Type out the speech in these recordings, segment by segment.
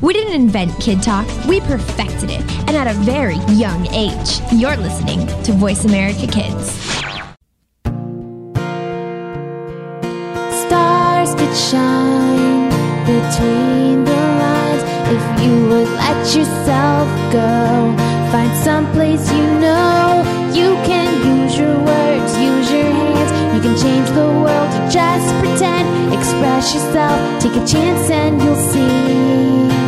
We didn't invent Kid Talk, we perfected it, and at a very young age. You're listening to Voice America Kids. Stars could shine between the lines if you would let yourself go. Find someplace you know you can use your words, use your hands. You can change the world, just pretend. Express yourself, take a chance, and you'll see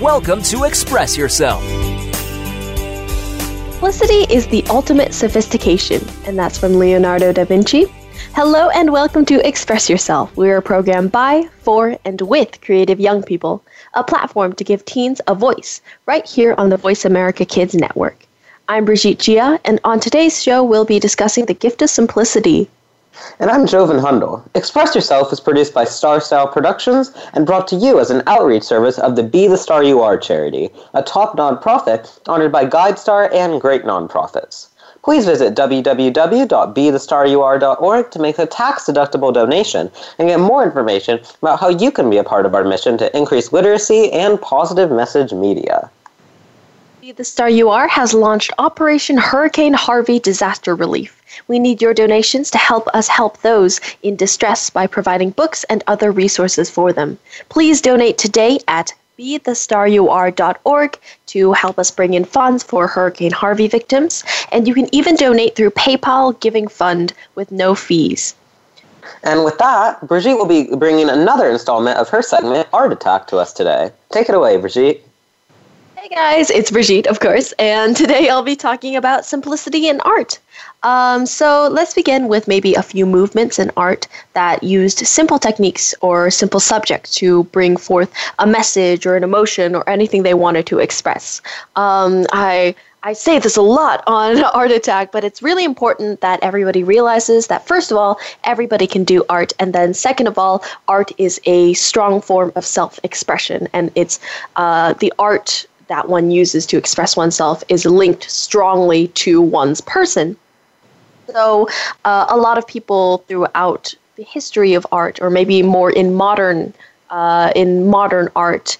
Welcome to Express Yourself. Simplicity is the ultimate sophistication, and that's from Leonardo da Vinci. Hello and welcome to Express Yourself. We are a program by, for, and with creative young people, a platform to give teens a voice right here on the Voice America Kids Network. I'm Brigitte Gia, and on today's show, we'll be discussing the gift of simplicity. And I'm Joven Hundal. Express Yourself is produced by Star Style Productions and brought to you as an outreach service of the Be the Star You Are charity, a top nonprofit honored by GuideStar and great nonprofits. Please visit www.bethestaryouare.org to make a tax-deductible donation and get more information about how you can be a part of our mission to increase literacy and positive message media. The Star You Are has launched Operation Hurricane Harvey Disaster Relief. We need your donations to help us help those in distress by providing books and other resources for them. Please donate today at bethestaryouare.org to help us bring in funds for Hurricane Harvey victims, and you can even donate through PayPal Giving Fund with no fees. And with that, Brigitte will be bringing another installment of her segment, Art Attack, to us today. Take it away, Brigitte. Hey guys, it's Brigitte, of course, and today I'll be talking about simplicity in art. Um, so let's begin with maybe a few movements in art that used simple techniques or simple subjects to bring forth a message or an emotion or anything they wanted to express. Um, I I say this a lot on Art Attack, but it's really important that everybody realizes that, first of all, everybody can do art. And then, second of all, art is a strong form of self expression. And it's uh, the art that one uses to express oneself is linked strongly to one's person. So, uh, a lot of people throughout the history of art, or maybe more in modern uh, in modern art,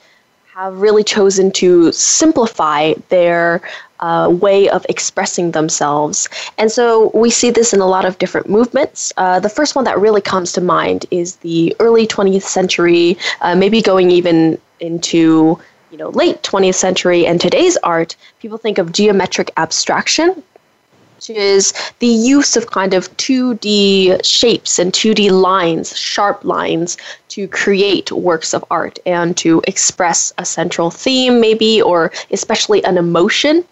have really chosen to simplify their uh, way of expressing themselves. And so we see this in a lot of different movements. Uh, the first one that really comes to mind is the early 20th century, uh, maybe going even into you know late 20th century and today's art. People think of geometric abstraction, which is the use of kind of 2D shapes and 2D lines, sharp lines, to create works of art and to express a central theme, maybe, or especially an emotion.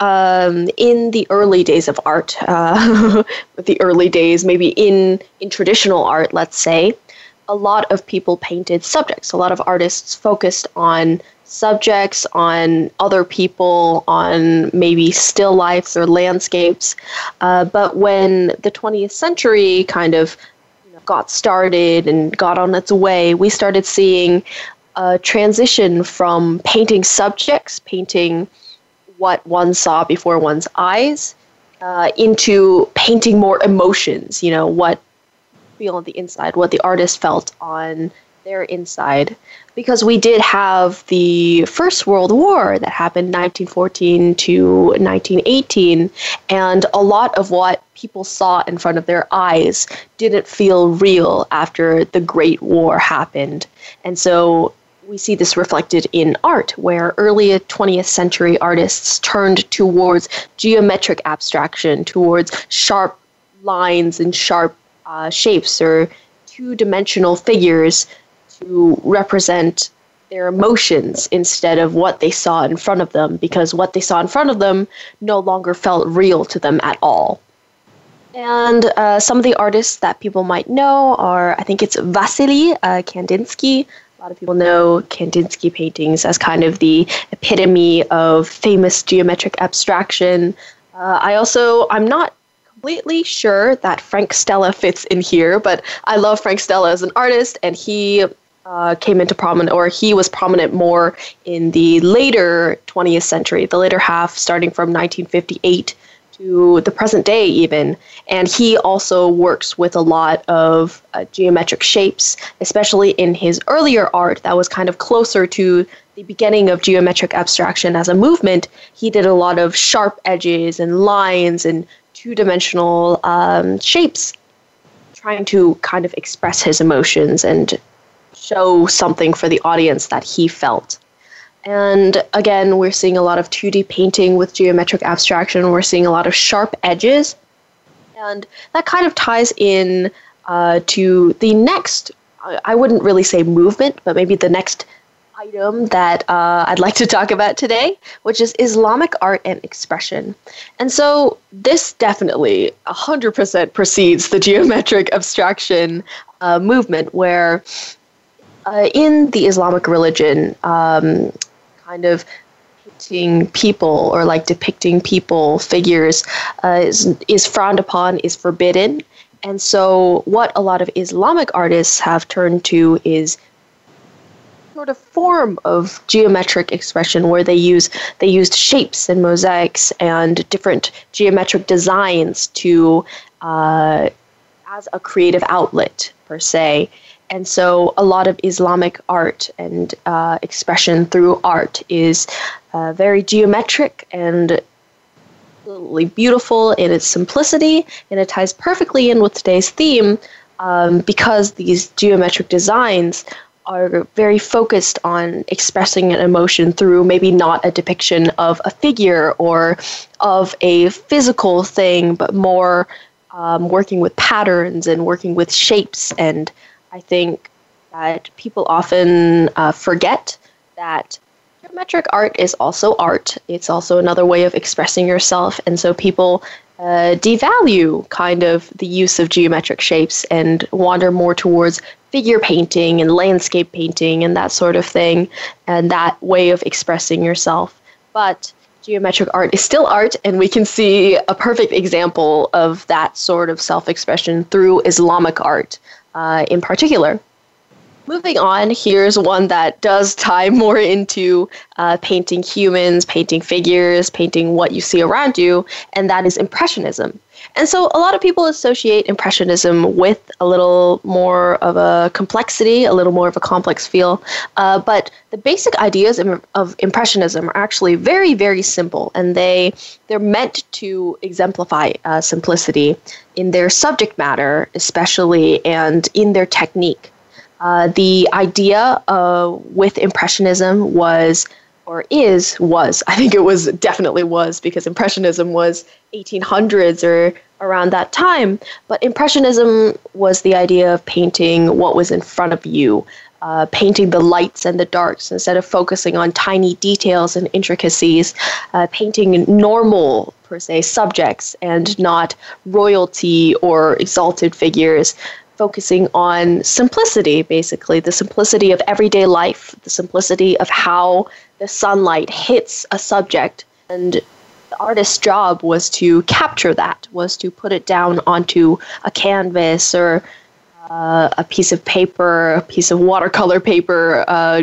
Um, in the early days of art, uh, the early days, maybe in, in traditional art, let's say, a lot of people painted subjects. A lot of artists focused on subjects, on other people, on maybe still lifes or landscapes. Uh, but when the 20th century kind of got started and got on its way, we started seeing a transition from painting subjects, painting what one saw before one's eyes, uh, into painting more emotions, you know, what feel on the inside, what the artist felt on their inside because we did have the First World War that happened 1914 to 1918, and a lot of what people saw in front of their eyes didn't feel real after the Great War happened. And so we see this reflected in art, where early 20th century artists turned towards geometric abstraction, towards sharp lines and sharp uh, shapes or two dimensional figures to represent their emotions instead of what they saw in front of them because what they saw in front of them no longer felt real to them at all. And uh, some of the artists that people might know are, I think it's Vasily uh, Kandinsky. A lot of people know Kandinsky paintings as kind of the epitome of famous geometric abstraction. Uh, I also, I'm not completely sure that Frank Stella fits in here, but I love Frank Stella as an artist, and he uh, came into prominent, or he was prominent more in the later 20th century, the later half, starting from 1958 to the present day, even. And he also works with a lot of uh, geometric shapes, especially in his earlier art that was kind of closer to the beginning of geometric abstraction as a movement. He did a lot of sharp edges and lines and two dimensional um, shapes, trying to kind of express his emotions and show something for the audience that he felt. And again, we're seeing a lot of 2D painting with geometric abstraction. We're seeing a lot of sharp edges. And that kind of ties in uh, to the next, I wouldn't really say movement, but maybe the next item that uh, I'd like to talk about today, which is Islamic art and expression. And so this definitely 100% precedes the geometric abstraction uh, movement, where uh, in the Islamic religion, um, kind of painting people or like depicting people, figures, uh, is, is frowned upon, is forbidden. And so, what a lot of Islamic artists have turned to is sort of form of geometric expression where they use they used shapes and mosaics and different geometric designs to uh, as a creative outlet per se and so a lot of Islamic art and uh, expression through art is uh, very geometric and absolutely beautiful in its simplicity, and it ties perfectly in with today's theme um, because these geometric designs are very focused on expressing an emotion through maybe not a depiction of a figure or of a physical thing, but more um, working with patterns and working with shapes and I think that people often uh, forget that geometric art is also art. It's also another way of expressing yourself, and so people uh, devalue kind of the use of geometric shapes and wander more towards figure painting and landscape painting and that sort of thing, and that way of expressing yourself. But geometric art is still art, and we can see a perfect example of that sort of self expression through Islamic art uh, in particular. Moving on, here's one that does tie more into uh, painting humans, painting figures, painting what you see around you, and that is Impressionism. And so a lot of people associate Impressionism with a little more of a complexity, a little more of a complex feel. Uh, but the basic ideas of Impressionism are actually very, very simple, and they they're meant to exemplify uh, simplicity in their subject matter, especially, and in their technique. Uh, the idea uh, with Impressionism was, or is, was, I think it was definitely was, because Impressionism was 1800s or around that time. But Impressionism was the idea of painting what was in front of you, uh, painting the lights and the darks instead of focusing on tiny details and intricacies, uh, painting normal, per se, subjects and not royalty or exalted figures focusing on simplicity, basically, the simplicity of everyday life, the simplicity of how the sunlight hits a subject. And the artist's job was to capture that, was to put it down onto a canvas or uh, a piece of paper, a piece of watercolor paper, uh,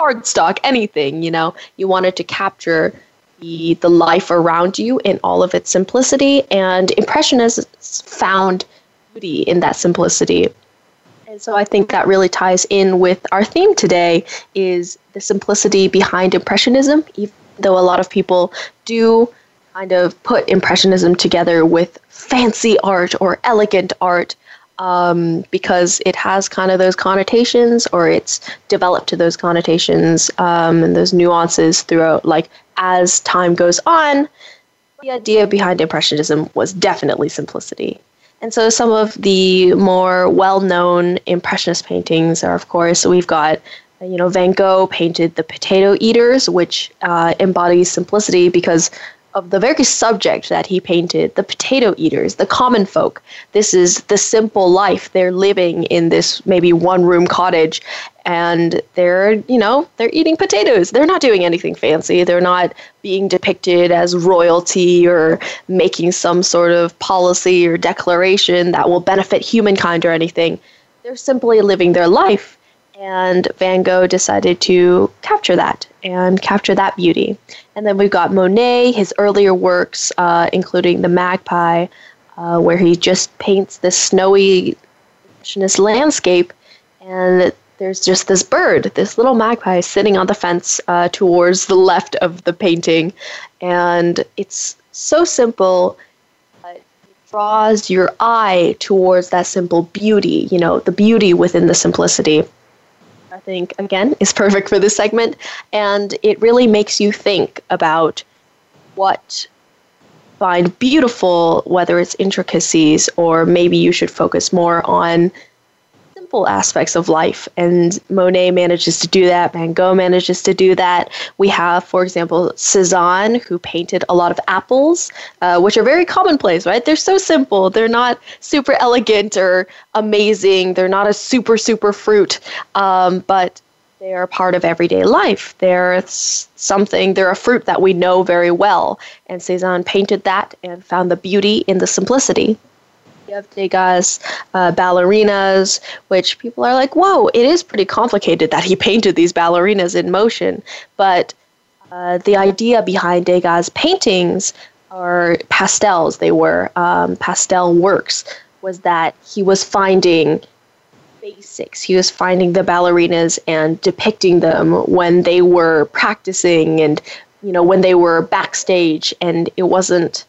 cardstock, anything, you know. You wanted to capture the, the life around you in all of its simplicity, and Impressionists found beauty in that simplicity. And so I think that really ties in with our theme today is the simplicity behind impressionism, even though a lot of people do kind of put impressionism together with fancy art or elegant art um, because it has kind of those connotations or it's developed to those connotations um, and those nuances throughout like as time goes on the idea behind impressionism was definitely simplicity and so some of the more well-known impressionist paintings are, of course, we've got you know Van Gogh painted the Potato Eaters, which uh, embodies simplicity because of the very subject that he painted the potato eaters, the common folk. This is the simple life they're living in this maybe one room cottage and they're, you know, they're eating potatoes. They're not doing anything fancy. They're not being depicted as royalty or making some sort of policy or declaration that will benefit humankind or anything. They're simply living their life and Van Gogh decided to capture that and capture that beauty. And then we've got Monet, his earlier works, uh, including The Magpie, uh, where he just paints this snowy landscape, and there's just this bird, this little magpie, sitting on the fence uh, towards the left of the painting, and it's so simple. Draws your eye towards that simple beauty, you know, the beauty within the simplicity. I think, again, is perfect for this segment. And it really makes you think about what find beautiful, whether it's intricacies or maybe you should focus more on simple aspects of life. And Monet manages to do that. Van Gogh manages to do that. We have, for example, Cezanne, who painted a lot of apples, uh, which are very commonplace, right? They're so simple. They're not super elegant or amazing. They're not a super, super fruit. Um, but they are part of everyday life. They're something, they're a fruit that we know very well. And Cezanne painted that and found the beauty in the simplicity. You have Degas' uh, ballerinas, which people are like, whoa, it is pretty complicated that he painted these ballerinas in motion. But uh, the idea behind Degas' paintings or pastels, they were um, pastel works, was that he was finding basics. He was finding the ballerinas and depicting them when they were practicing and, you know, when they were backstage and it wasn't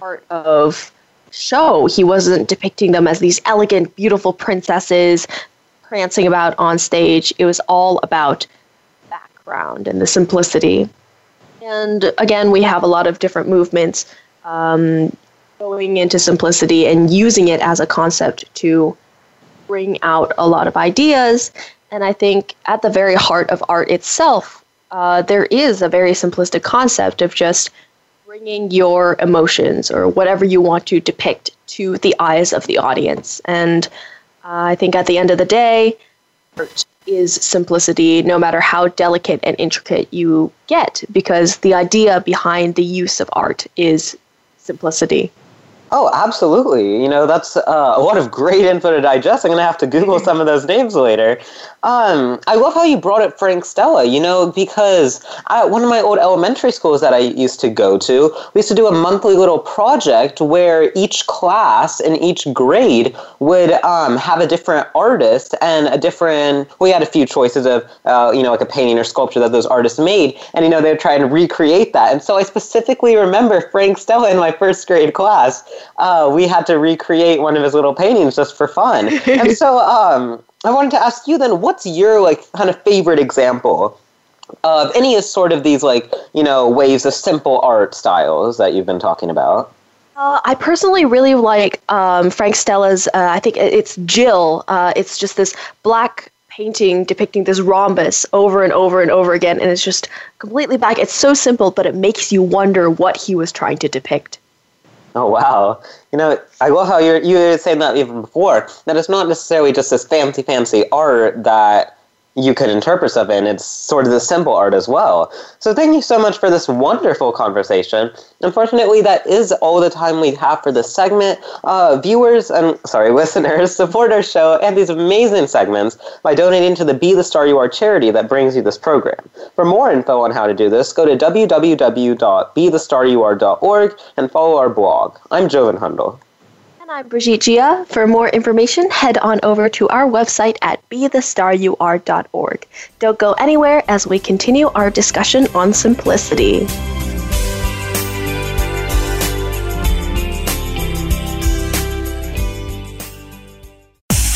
part of show. He wasn't depicting them as these elegant, beautiful princesses prancing about on stage. It was all about background and the simplicity. And again, we have a lot of different movements um, going into simplicity and using it as a concept to bring out a lot of ideas. And I think at the very heart of art itself, uh, there is a very simplistic concept of just bringing your emotions or whatever you want to depict to the eyes of the audience. And uh, I think at the end of the day, art is simplicity, no matter how delicate and intricate you get, because the idea behind the use of art is simplicity. Oh, absolutely. You know, that's uh, a lot of great info to digest. I'm going to have to Google some of those names later. Um, I love how you brought up Frank Stella, you know, because at one of my old elementary schools that I used to go to, we used to do a monthly little project where each class and each grade would um, have a different artist and a different, we had a few choices of, uh, you know, like a painting or sculpture that those artists made. And, you know, they would try and recreate that. And so I specifically remember Frank Stella in my first grade class uh, we had to recreate one of his little paintings just for fun. and so um, I wanted to ask you then, what's your like kind of favorite example of any of sort of these like you know waves of simple art styles that you've been talking about? Uh, I personally really like um, Frank Stella's. Uh, I think it's Jill. Uh, it's just this black painting depicting this rhombus over and over and over again, and it's just completely black. It's so simple, but it makes you wonder what he was trying to depict. Oh wow! You know, I love how you're you were saying that even before. That it's not necessarily just this fancy, fancy art that you could interpret stuff in. It's sort of the simple art as well. So thank you so much for this wonderful conversation. Unfortunately, that is all the time we have for this segment. Uh, viewers and sorry, listeners, support our show and these amazing segments by donating to the Be the Star You Are charity that brings you this program. For more info on how to do this, go to www.bethestaryouare.org and follow our blog. I'm Joven Hundal. I'm Brigitte Gia. For more information, head on over to our website at bethestaryouare.org. Don't go anywhere as we continue our discussion on simplicity.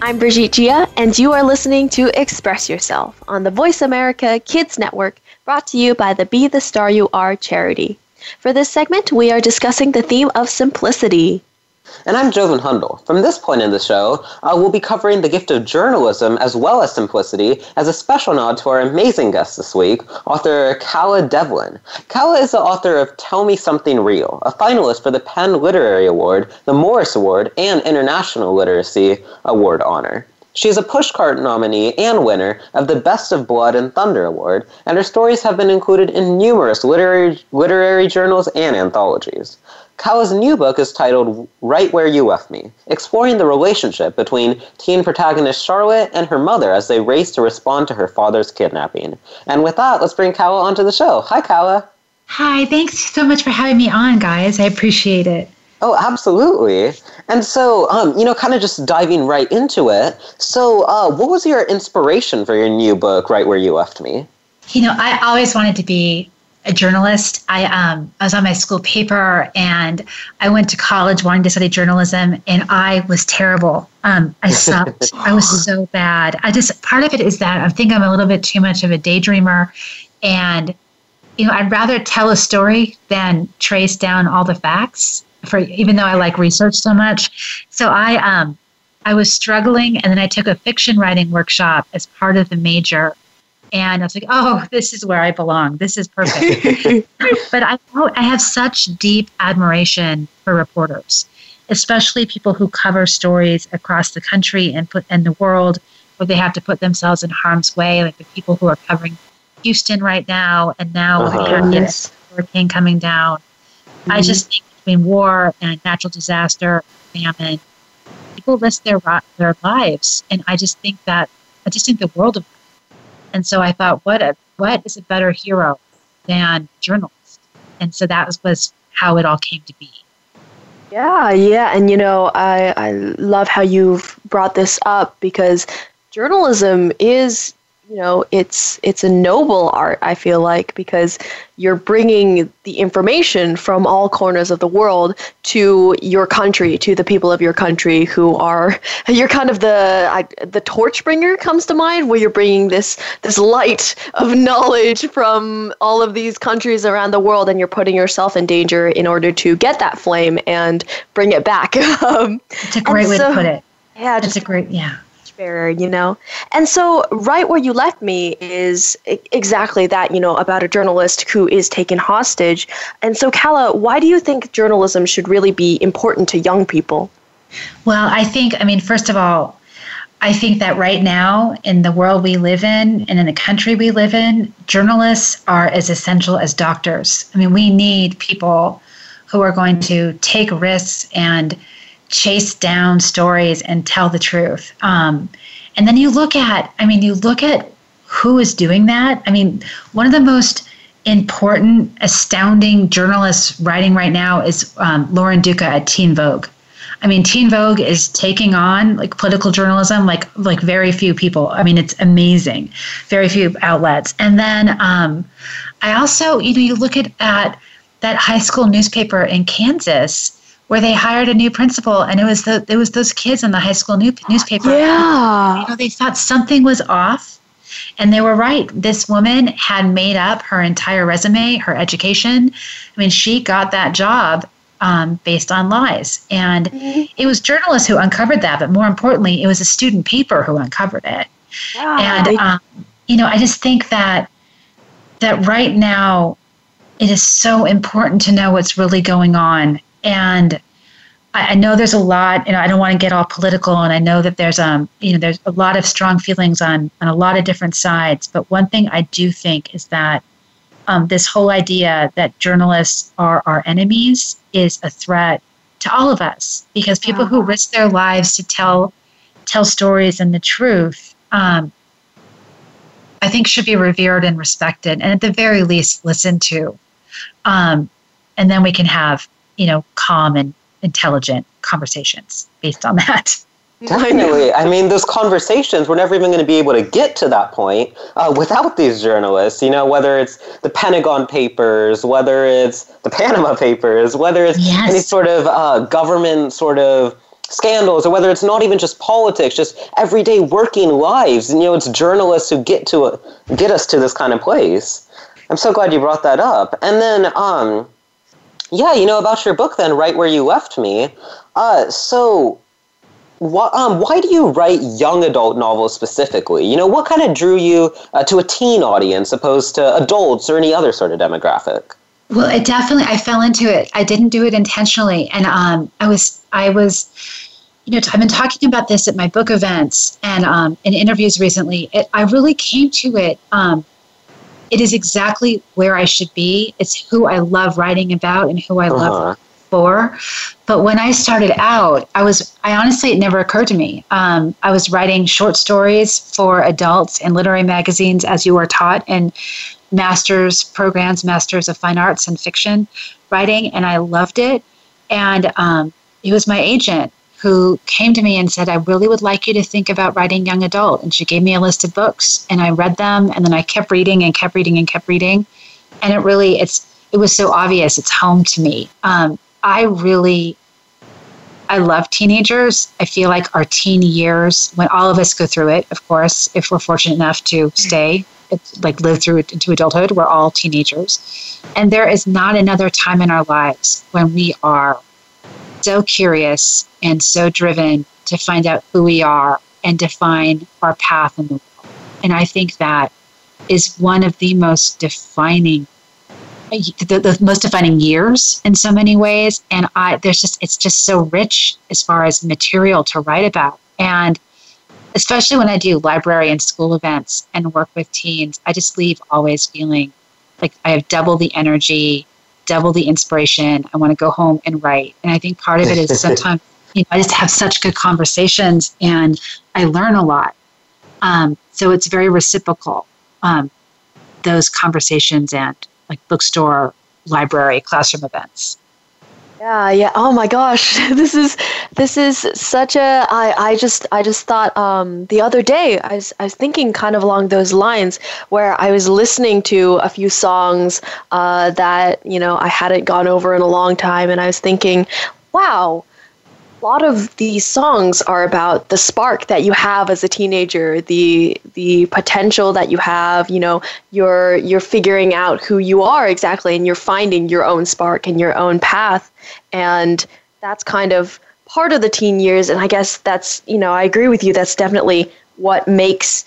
I'm Brigitte Gia, and you are listening to Express Yourself on the Voice America Kids Network, brought to you by the Be the Star You Are charity. For this segment, we are discussing the theme of simplicity. And I'm Joven Hundel. From this point in the show, uh, we'll be covering the gift of journalism as well as simplicity as a special nod to our amazing guest this week, author Calla Devlin. Calla is the author of Tell Me Something Real, a finalist for the PEN Literary Award, the Morris Award, and International Literacy Award honor. She is a pushcart nominee and winner of the Best of Blood and Thunder Award, and her stories have been included in numerous literary, literary journals and anthologies. Calla's new book is titled Right Where You Left Me, exploring the relationship between teen protagonist Charlotte and her mother as they race to respond to her father's kidnapping. And with that, let's bring Calla onto the show. Hi, Calla. Hi, thanks so much for having me on, guys. I appreciate it. Oh, absolutely. And so, um, you know, kind of just diving right into it. So, uh, what was your inspiration for your new book, Right Where You Left Me? You know, I always wanted to be a journalist. I um, I was on my school paper, and I went to college wanting to study journalism, and I was terrible. Um, I sucked. I was so bad. I just part of it is that I think I'm a little bit too much of a daydreamer, and you know, I'd rather tell a story than trace down all the facts. For even though I like research so much, so I um, I was struggling, and then I took a fiction writing workshop as part of the major and I was like, "Oh, this is where I belong. This is perfect." but I, I have such deep admiration for reporters, especially people who cover stories across the country and put in the world where they have to put themselves in harm's way, like the people who are covering Houston right now, and now uh-huh. with yes. hurricane coming down. Mm-hmm. I just think between war and natural disaster, famine, people risk their their lives, and I just think that I just think the world of and so I thought, what a what is a better hero than journalist? And so that was, was how it all came to be. Yeah, yeah, and you know, I I love how you've brought this up because journalism is you know it's it's a noble art i feel like because you're bringing the information from all corners of the world to your country to the people of your country who are you're kind of the I, the torch bringer comes to mind where you're bringing this this light of knowledge from all of these countries around the world and you're putting yourself in danger in order to get that flame and bring it back. Um, it's a great way so, to put it. Yeah it's a great yeah barrier, you know? And so, right where you left me is exactly that, you know, about a journalist who is taken hostage. And so, Calla, why do you think journalism should really be important to young people? Well, I think, I mean, first of all, I think that right now, in the world we live in and in the country we live in, journalists are as essential as doctors. I mean, we need people who are going to take risks and chase down stories and tell the truth. Um, and then you look at, I mean, you look at who is doing that. I mean, one of the most important, astounding journalists writing right now is um, Lauren Duca at Teen Vogue. I mean, Teen Vogue is taking on like political journalism, like like very few people. I mean, it's amazing, very few outlets. And then um, I also, you know, you look at, at that high school newspaper in Kansas where they hired a new principal and it was the it was those kids in the high school new, newspaper yeah you know they thought something was off and they were right this woman had made up her entire resume her education i mean she got that job um, based on lies and mm-hmm. it was journalists who uncovered that but more importantly it was a student paper who uncovered it Yeah. And um, you know, I just think that that right now it is so important to know what's really going on. And I, I know there's a lot, and I don't want to get all political, and I know that there's um, you know, there's a lot of strong feelings on on a lot of different sides. But one thing I do think is that um, this whole idea that journalists are our enemies is a threat to all of us because people who risk their lives to tell tell stories and the truth um, I think should be revered and respected, and at the very least listened to. Um, and then we can have, you know, calm and intelligent conversations based on that. Definitely. I mean, those conversations, we're never even going to be able to get to that point uh, without these journalists. You know, whether it's the Pentagon Papers, whether it's the Panama Papers, whether it's yes. any sort of uh, government sort of scandals or whether it's not even just politics just everyday working lives and you know it's journalists who get to get us to this kind of place i'm so glad you brought that up and then um yeah you know about your book then right where you left me uh so why, um, why do you write young adult novels specifically? You know, what kind of drew you uh, to a teen audience opposed to adults or any other sort of demographic? Well, it definitely I fell into it. I didn't do it intentionally, and um, I was I was, you know, I've been talking about this at my book events and um, in interviews recently. It, I really came to it. Um, it is exactly where I should be. It's who I love writing about and who I uh-huh. love for. But when I started out, I was I honestly it never occurred to me. Um, I was writing short stories for adults in literary magazines, as you were taught, and master's programs, masters of fine arts and fiction writing, and I loved it. And um, it was my agent who came to me and said, I really would like you to think about writing young adult. And she gave me a list of books, and I read them, and then I kept reading and kept reading and kept reading. And it really, it's, it was so obvious. It's home to me. Um, I really, I love teenagers. I feel like our teen years, when all of us go through it, of course, if we're fortunate enough to stay it's like live through it into adulthood. We're all teenagers. And there is not another time in our lives when we are so curious and so driven to find out who we are and define our path in the world. And I think that is one of the most defining the, the most defining years in so many ways and i there's just it's just so rich as far as material to write about and especially when I do library and school events and work with teens, I just leave always feeling like I have double the energy, double the inspiration. I want to go home and write. And I think part of it is sometimes you know, I just have such good conversations and I learn a lot. Um, so it's very reciprocal, um, those conversations and like bookstore, library, classroom events. Yeah, yeah. Oh my gosh, this is this is such a. I I just I just thought um, the other day I was I was thinking kind of along those lines where I was listening to a few songs uh, that you know I hadn't gone over in a long time, and I was thinking, wow, a lot of these songs are about the spark that you have as a teenager the the potential that you have you know you're you're figuring out who you are exactly and you're finding your own spark and your own path. And that's kind of part of the teen years. And i guess that's you know i agree with you. That's definitely what makes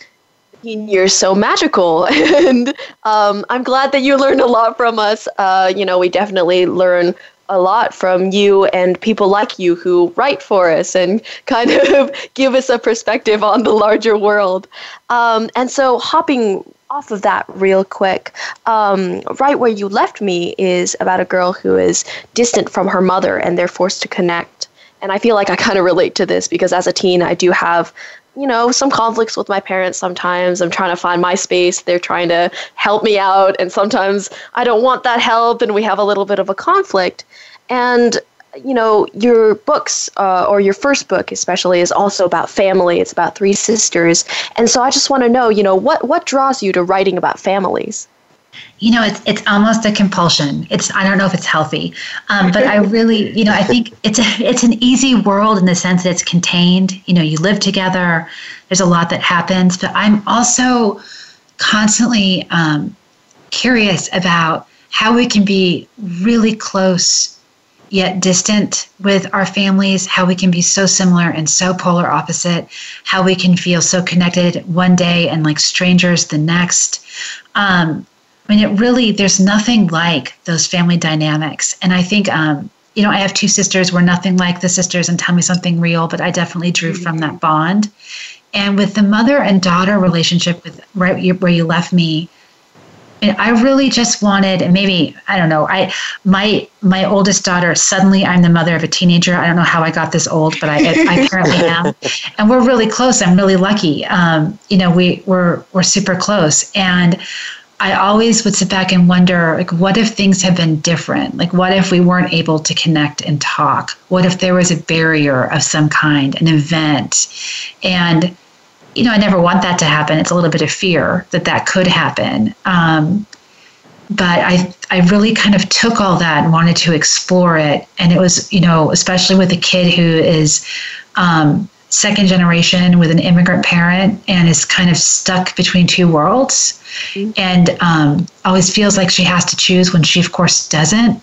teen years so magical. And um, i'm glad that you learned a lot from us. Uh, you know we definitely learn a lot from you and people like you who write for us and kind of give us a perspective on the larger world. Um, and so, hopping off of that real quick, um, right where you left me is about a girl who is distant from her mother and they're forced to connect. And I feel like I kind of relate to this because as a teen, I do have you know, some conflicts with my parents sometimes. I'm trying to find my space. They're trying to help me out. And sometimes I don't want that help. And we have a little bit of a conflict. And you know, your books, uh, or your first book especially, is also about family. It's about three sisters, and so I just want to know, you know, what what draws you to writing about families? You know, it's it's almost a compulsion. It's I don't know if it's healthy, um, but I really, you know, I think it's a it's an easy world in the sense that it's contained. You know, you live together. There's a lot that happens, but I'm also constantly um, curious about how we can be really close yet distant with our families, how we can be so similar and so polar opposite, how we can feel so connected one day and like strangers the next. Um, I mean, it really, there's nothing like those family dynamics. And I think, um, you know, I have two sisters. We're nothing like the sisters and Tell Me Something Real, but I definitely drew from that bond. And with the mother and daughter relationship, with right where you left me, I really just wanted, and maybe I don't know. I my my oldest daughter. Suddenly, I'm the mother of a teenager. I don't know how I got this old, but I, I currently am, and we're really close. I'm really lucky. Um, you know, we we're we're super close, and I always would sit back and wonder, like, what if things had been different? Like, what if we weren't able to connect and talk? What if there was a barrier of some kind, an event, and you know, I never want that to happen. It's a little bit of fear that that could happen. Um, but I, I really kind of took all that and wanted to explore it. And it was, you know, especially with a kid who is um, second generation with an immigrant parent and is kind of stuck between two worlds mm-hmm. and um, always feels like she has to choose when she, of course, doesn't.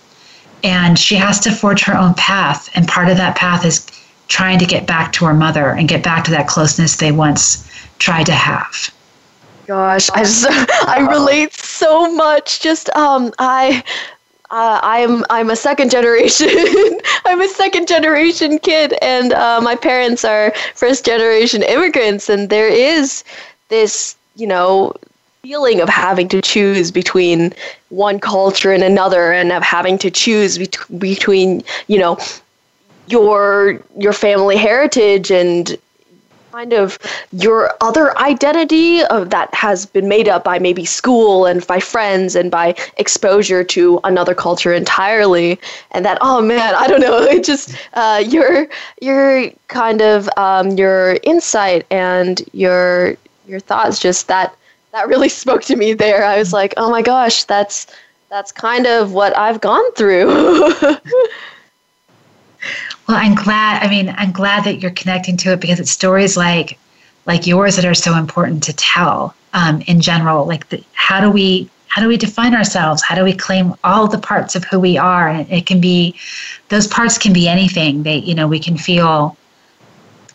And she has to forge her own path. And part of that path is trying to get back to her mother and get back to that closeness they once tried to have. Gosh, I just I relate so much. Just um, I uh, I'm I'm a second generation. I'm a second generation kid, and uh, my parents are first generation immigrants, and there is this, you know, feeling of having to choose between one culture and another, and of having to choose bet- between, you know, your your family heritage and kind of your other identity of that has been made up by maybe school and by friends and by exposure to another culture entirely. And that oh man i don't know it just uh, your your kind of um, your insight and your your thoughts just that that really spoke to me there. I was like oh my gosh that's that's kind of what i've gone through Well, I'm glad. I mean, I'm glad that you're connecting to it because it's stories like like yours that are so important to tell um, in general. Like, the, how do we how do we define ourselves? How do we claim all the parts of who we are? And it, it can be those parts can be anything. They you know we can feel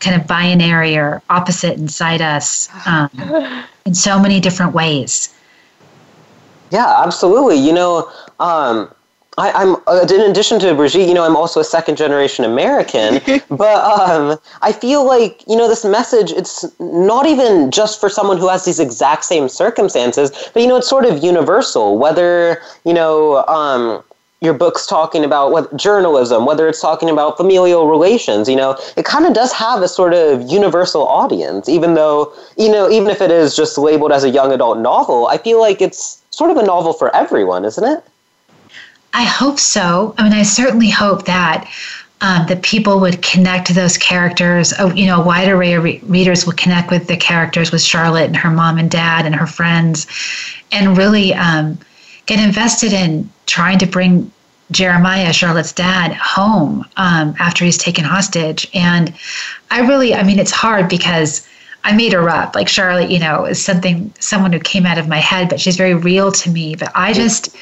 kind of binary or opposite inside us um, in so many different ways. Yeah, absolutely. You know, um, I, am uh, in addition to Brigitte, you know, I'm also a second generation American. but um, I feel like you know this message. It's not even just for someone who has these exact same circumstances, but you know, it's sort of universal. Whether you know. Um, your book's talking about what journalism, whether it's talking about familial relations, you know, it kind of does have a sort of universal audience, even though, you know, even if it is just labeled as a young adult novel, I feel like it's sort of a novel for everyone, isn't it? I hope so. I mean, I certainly hope that um, that people would connect to those characters. Oh, you know, a wide array of re- readers would connect with the characters, with Charlotte and her mom and dad and her friends, and really um, get invested in trying to bring Jeremiah, Charlotte's dad, home um, after he's taken hostage. And I really, I mean, it's hard because. I made her up. Like Charlotte, you know, is something someone who came out of my head, but she's very real to me. But I just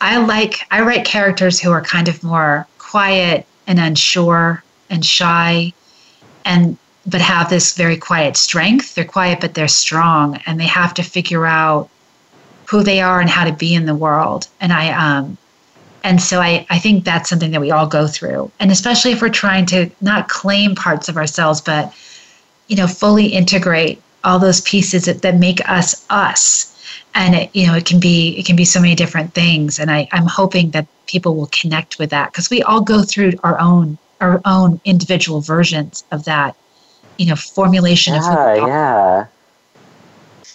I like I write characters who are kind of more quiet and unsure and shy and but have this very quiet strength. They're quiet but they're strong and they have to figure out who they are and how to be in the world. And I um and so I, I think that's something that we all go through. And especially if we're trying to not claim parts of ourselves, but you know, fully integrate all those pieces that, that make us us and it you know it can be it can be so many different things. And I, i'm hoping that people will connect with that because we all go through our own our own individual versions of that you know formulation yeah, of yeah.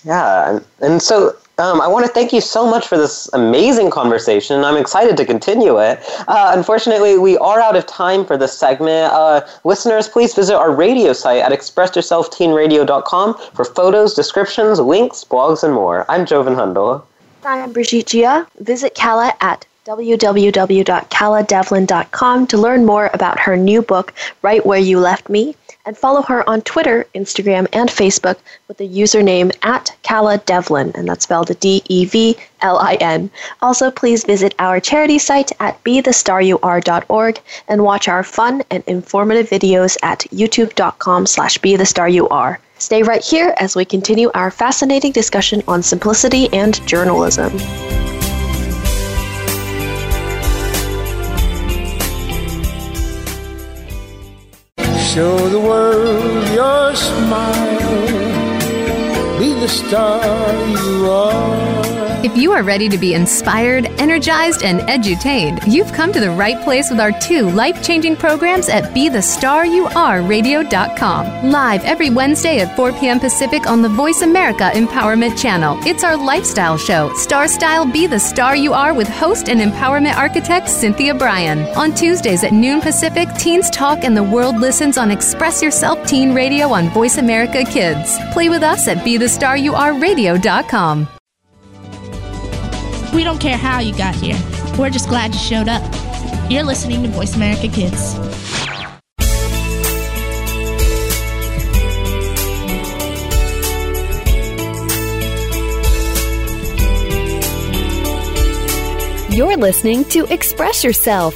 Yeah and so um, I want to thank you so much for this amazing conversation. I'm excited to continue it. Uh, unfortunately, we are out of time for this segment. Uh, listeners, please visit our radio site at expressyourselfteenradio.com for photos, descriptions, links, blogs, and more. I'm Joven Hundel. I'm Brigitte Gia. Visit Calla at www.calladevlin.com to learn more about her new book, Right Where You Left Me, and follow her on Twitter, Instagram, and Facebook with the username at Calla Devlin, and that's spelled D E V L I N. Also, please visit our charity site at bethestaryouare.org and watch our fun and informative videos at youtube.com slash bethestaryouare. Stay right here as we continue our fascinating discussion on simplicity and journalism. Show the world your smile. Be the star you. If you are ready to be inspired, energized, and edutained, you've come to the right place with our two life changing programs at BeTheStarYouAreRadio.com. Live every Wednesday at 4 p.m. Pacific on the Voice America Empowerment Channel. It's our lifestyle show, Star Style Be the Star You Are, with host and empowerment architect Cynthia Bryan. On Tuesdays at noon Pacific, teens talk and the world listens on Express Yourself Teen Radio on Voice America Kids. Play with us at BeTheStarYouAreRadio.com. We don't care how you got here. We're just glad you showed up. You're listening to Voice America Kids. You're listening to Express Yourself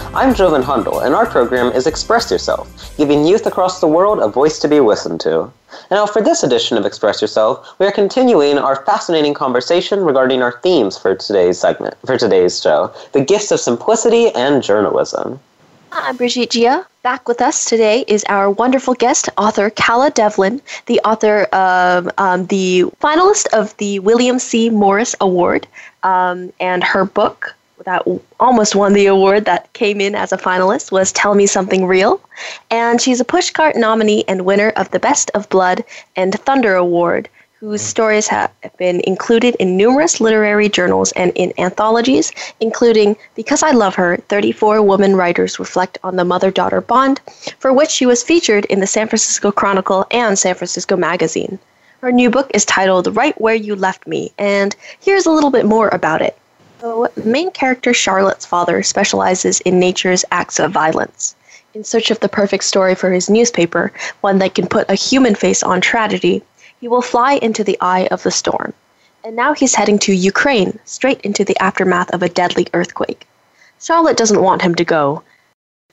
I'm Joven Hundle, and our program is Express Yourself, giving youth across the world a voice to be listened to. Now, for this edition of Express Yourself, we are continuing our fascinating conversation regarding our themes for today's segment, for today's show, the gifts of simplicity and journalism. I'm Brigitte Gia. Back with us today is our wonderful guest, author Calla Devlin, the author of um, the finalist of the William C. Morris Award, um, and her book that almost won the award that came in as a finalist was Tell Me Something Real. And she's a Pushcart nominee and winner of the Best of Blood and Thunder Award, whose stories have been included in numerous literary journals and in anthologies, including Because I Love Her 34 Women Writers Reflect on the Mother Daughter Bond, for which she was featured in the San Francisco Chronicle and San Francisco Magazine. Her new book is titled Right Where You Left Me, and here's a little bit more about it. So, the main character Charlotte's father specializes in nature's acts of violence. In search of the perfect story for his newspaper, one that can put a human face on tragedy, he will fly into the eye of the storm. And now he's heading to Ukraine, straight into the aftermath of a deadly earthquake. Charlotte doesn't want him to go.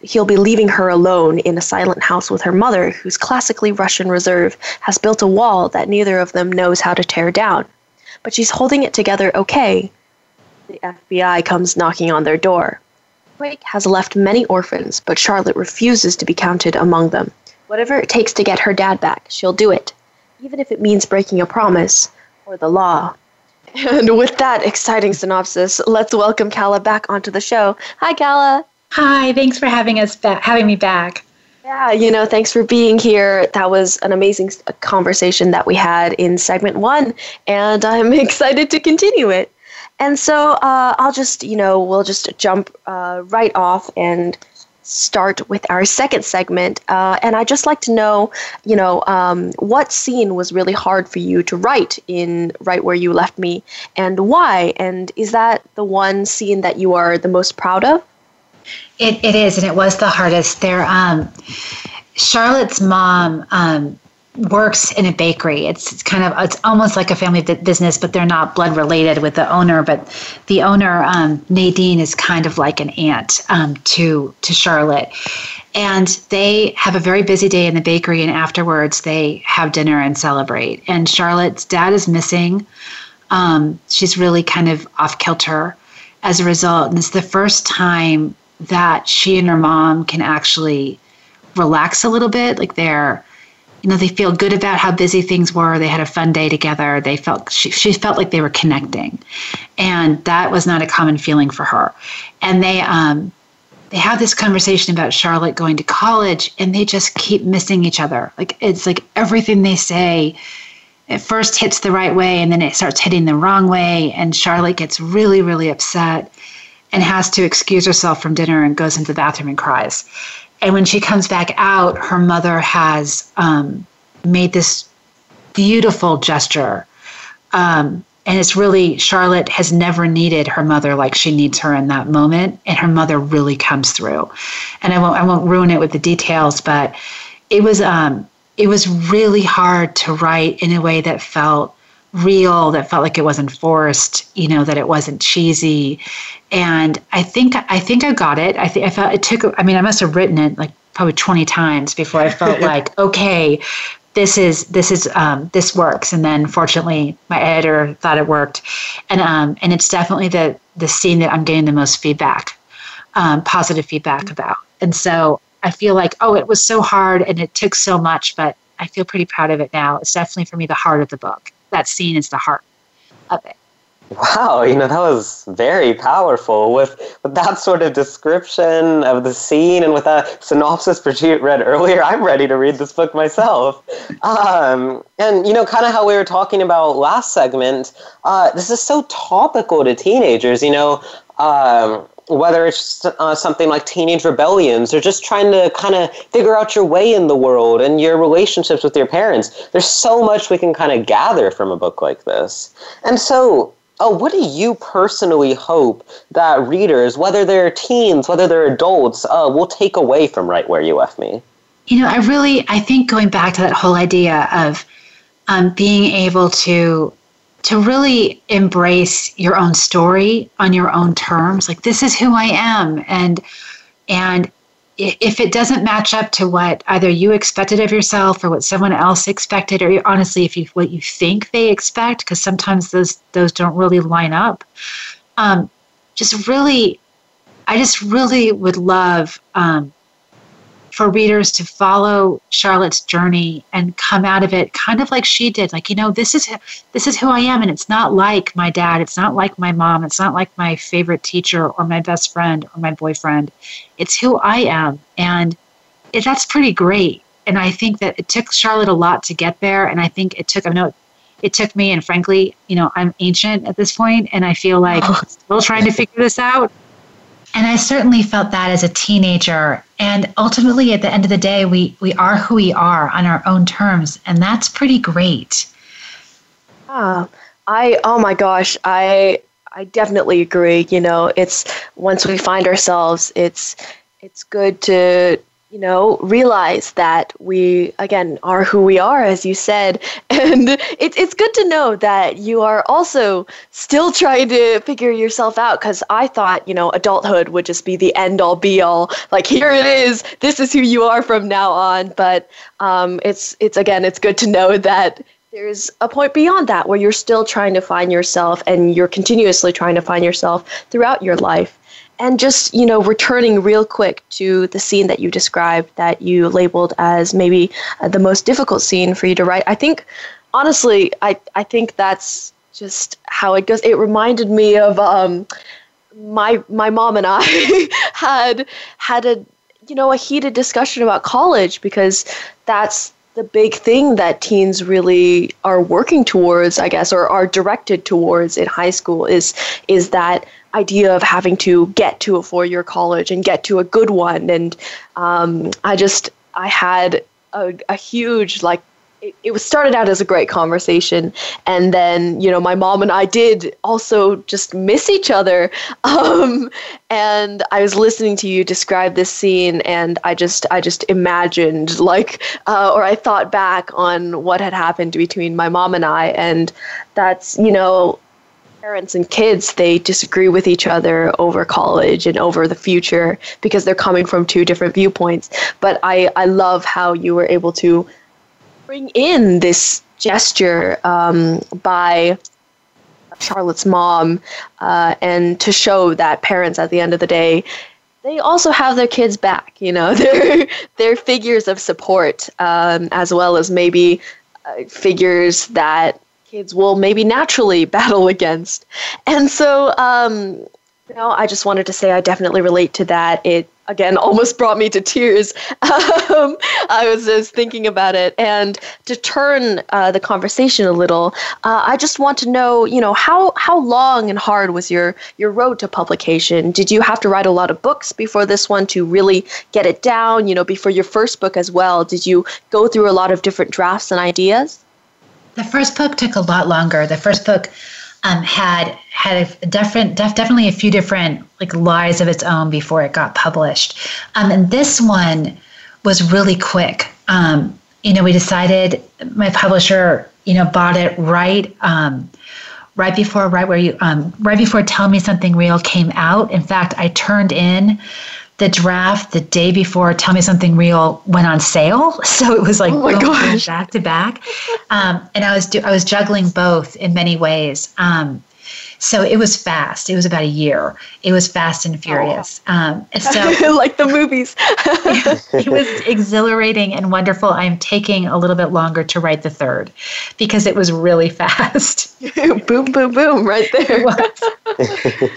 He'll be leaving her alone in a silent house with her mother, whose classically Russian reserve has built a wall that neither of them knows how to tear down. But she's holding it together okay the FBI comes knocking on their door. Quake has left many orphans, but Charlotte refuses to be counted among them. Whatever it takes to get her dad back, she'll do it, even if it means breaking a promise or the law. And with that exciting synopsis, let's welcome Calla back onto the show. Hi, Calla. Hi, thanks for having us back, having me back. Yeah, you know, thanks for being here. That was an amazing conversation that we had in segment one, and I'm excited to continue it. And so uh, I'll just, you know, we'll just jump uh, right off and start with our second segment. Uh, and I'd just like to know, you know, um, what scene was really hard for you to write in Right Where You Left Me and why? And is that the one scene that you are the most proud of? It, it is, and it was the hardest. There, um, Charlotte's mom um, works in a bakery. It's, it's kind of it's almost like a family business, but they're not blood related with the owner. But the owner um, Nadine is kind of like an aunt um, to to Charlotte, and they have a very busy day in the bakery. And afterwards, they have dinner and celebrate. And Charlotte's dad is missing. Um, she's really kind of off kilter as a result, and it's the first time that she and her mom can actually relax a little bit. Like they're you know they feel good about how busy things were they had a fun day together they felt she, she felt like they were connecting and that was not a common feeling for her and they um they have this conversation about Charlotte going to college and they just keep missing each other. Like it's like everything they say it first hits the right way and then it starts hitting the wrong way and Charlotte gets really really upset and has to excuse herself from dinner and goes into the bathroom and cries. And when she comes back out, her mother has um, made this beautiful gesture. Um, and it's really Charlotte has never needed her mother like she needs her in that moment, and her mother really comes through. And I won't I won't ruin it with the details, but it was um it was really hard to write in a way that felt real that felt like it wasn't forced you know that it wasn't cheesy. And i think i think i got it. I think i felt it took i mean i must have written it like probably 20 times before i felt like okay this is this is um, this works. And then fortunately my editor thought it worked. And um, and it's definitely the the scene that i'm getting the most feedback um, positive feedback about. And so i feel like oh it was so hard and it took so much but i feel pretty proud of it now. It's definitely for me the heart of the book that scene is the heart of it Wow, you know, that was very powerful with, with that sort of description of the scene and with that synopsis Brigitte read earlier. I'm ready to read this book myself. Um, and, you know, kind of how we were talking about last segment, uh, this is so topical to teenagers, you know. Um, whether it's uh, something like teenage rebellions or just trying to kind of figure out your way in the world and your relationships with your parents. There's so much we can kind of gather from a book like this. And so, oh, what do you personally hope that readers, whether they're teens, whether they're adults, uh, will take away from Right Where You Left Me? You know, I really, I think going back to that whole idea of um, being able to to really embrace your own story on your own terms. Like this is who i am. And and if it doesn't match up to what either you expected of yourself or what someone else expected or honestly if you what you think they expect because sometimes those those don't really line up um, just really i just really would love um, for readers to follow Charlotte's journey and come out of it kind of like she did. Like you know this is this is who I am and it's not like my dad it's not like my mom it's not like my favorite teacher or my best friend or my boyfriend. It's who I am and it, that's pretty great. And I think that it took Charlotte a lot to get there and I think it took I know it took me and frankly you know I'm ancient at this point and I feel like oh. still trying to figure this out and I certainly felt that as a teenager. And ultimately, at the end of the day, we, we are who we are on our own terms. And that's pretty great. Ah, I, oh my gosh, I, I definitely agree. You know, it's once we find ourselves, it's, it's good to you know, realize that we, again, are who we are, as you said. And it's, it's good to know that you are also still trying to figure yourself out because I thought, you know, adulthood would just be the end all be all. Like, here it is. This is who you are from now on. But um, it's, it's, again, it's good to know that there's a point beyond that where you're still trying to find yourself and you're continuously trying to find yourself throughout your life and just you know returning real quick to the scene that you described that you labeled as maybe uh, the most difficult scene for you to write i think honestly i i think that's just how it goes. It reminded me of um my my mom and i had had a you know a heated discussion about college because that's the big thing that teens really are working towards i guess or are directed towards in high school is is that idea of having to get to a four year college and get to a good one. And um, I just, I had a, a huge, like, it, it was started out as a great conversation. And then you know my mom and i did also just miss each other. Um, and i was listening to you describe this scene and i just i just imagined like uh, or i thought back on what had happened between my mom and i. And that's you know parents and kids they disagree with each other over college and over the future because they're coming from two different viewpoints. But i i love how you were able to bring in this gesture um, by charlotte's mom uh, and to show that parents at the end of the day they also have their kids back you know they're they're figures of support um, as well as maybe uh, figures that kids will maybe naturally battle against. And so, um, you know, I just wanted to say I definitely relate to that. It again almost brought me to tears. Um, I was just thinking about it, and to turn uh, the conversation a little, uh, I just want to know, you know, how how long and hard was your your road to publication? Did you have to write a lot of books before this one to really get it down? You know, before your first book as well, did you go through a lot of different drafts and ideas? The first book took a lot longer. The first book um, had had a different, def, definitely a few different like lies of its own before it got published. Um, and this one was really quick. Um, you know, we decided my publisher, you know, bought it right. Um, right before, right where you, um, right before "Tell Me Something Real" came out. In fact, I turned in the draft the day before Tell Me Something Real went on sale. So it was like oh my gosh. back to back. Um, and I was do- I was juggling both in many ways. Um, so it was fast. It was about a year. It was fast and furious. Oh. Um, so like the movies. it was exhilarating and wonderful. I'm taking a little bit longer to write the third because it was really fast. boom, boom, boom, right there. It was.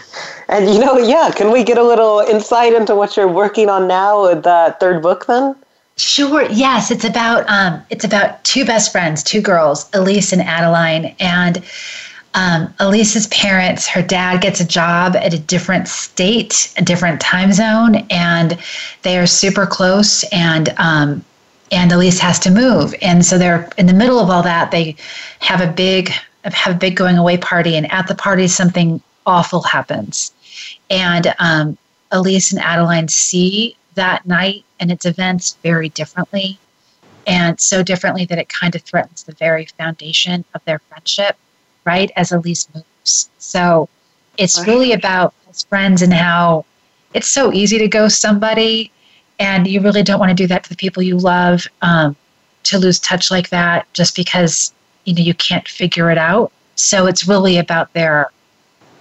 And you know, yeah, can we get a little insight into what you're working on now with that third book then? Sure. Yes, it's about um, it's about two best friends, two girls, Elise and Adeline, and um, Elise's parents, her dad gets a job at a different state, a different time zone, and they are super close. And um, and Elise has to move, and so they're in the middle of all that. They have a big have a big going away party, and at the party something awful happens, and um, Elise and Adeline see that night and its events very differently, and so differently that it kind of threatens the very foundation of their friendship right? As Elise moves. So it's right. really about friends and how it's so easy to ghost somebody, and you really don't want to do that to the people you love. Um, to lose touch like that just because you know you can't figure it out. So it's really about their.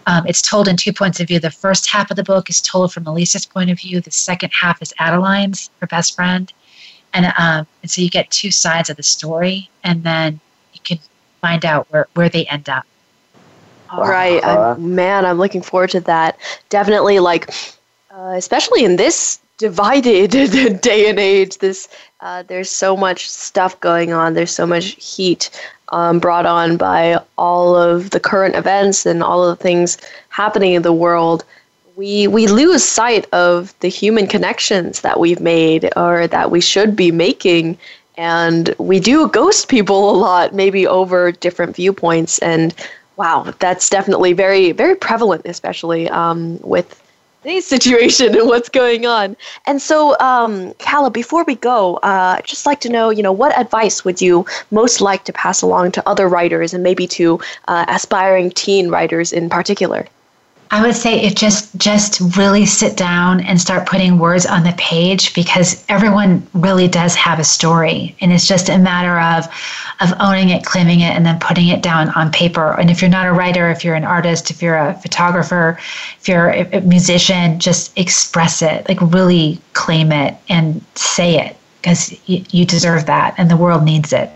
Um, it's told in two points of view. The first half of the book is told from Elise's point of view. The second half is Adeline's, her best friend, and um, and so you get two sides of the story, and then you can find out where, where they end up. All right, uh, man, I'm looking forward to that. Definitely, like, uh, especially in this divided day and age, this uh, there's so much stuff going on. There's so much heat um, brought on by all of the current events and all of the things happening in the world. We we lose sight of the human connections that we've made or that we should be making and we do ghost people a lot maybe over different viewpoints. And wow that's definitely very very prevalent especially um, with today's situation and what's going on. And so um, Calla, before we go uh, i'd just like to know you know what advice would you most like to pass along to other writers and maybe to uh, aspiring teen writers in particular I would say if just just really sit down and start putting words on the page because everyone really does have a story and it's just a matter of of owning it, claiming it and then putting it down on paper. And if you're not a writer, if you're an artist, if you're a photographer, if you're a, a musician, just express it. Like really claim it and say it because you, you deserve that and the world needs it.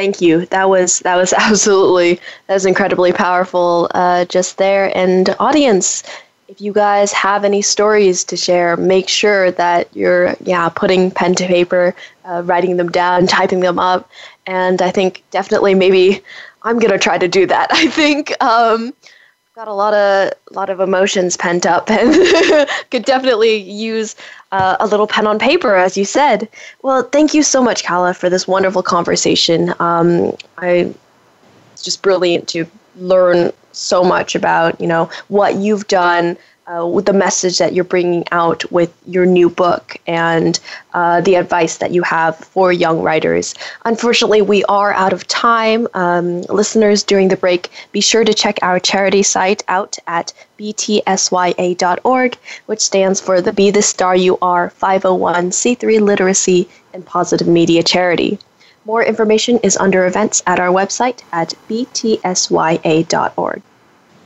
Thank you. That was that was absolutely that was incredibly powerful uh, just there. And audience, if you guys have any stories to share, make sure that you're yeah putting pen to paper, uh, writing them down, typing them up. And I think definitely maybe I'm gonna try to do that. I think um, got a lot of lot of emotions pent up and could definitely use uh, a little pen on paper, as you said. Well, thank you so much, Calla, for this wonderful conversation. Um, I it's just brilliant to learn so much about you know what you've done uh, with the message that you're bringing out with your new book and uh, the advice that you have for young writers. Unfortunately, we are out of time. Um, listeners, during the break, be sure to check our charity site out at btsya.org, which stands for the Be the Star You Are 501c3 Literacy and Positive Media Charity. More information is under events at our website at btsya.org.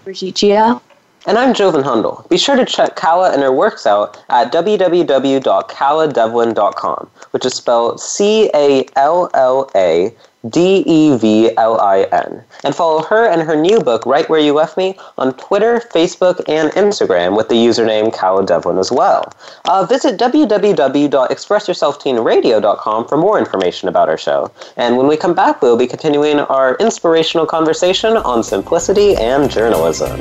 Brigitte And I'm Jovan Hundel. Be sure to check Calla and her works out at www.calladevlin.com, which is spelled C A L L A D E V L I N. And follow her and her new book, Right Where You Left Me, on Twitter, Facebook, and Instagram with the username Calla Devlin as well. Uh, visit www.expressyourselfteenradio.com for more information about our show. And when we come back, we'll be continuing our inspirational conversation on simplicity and journalism.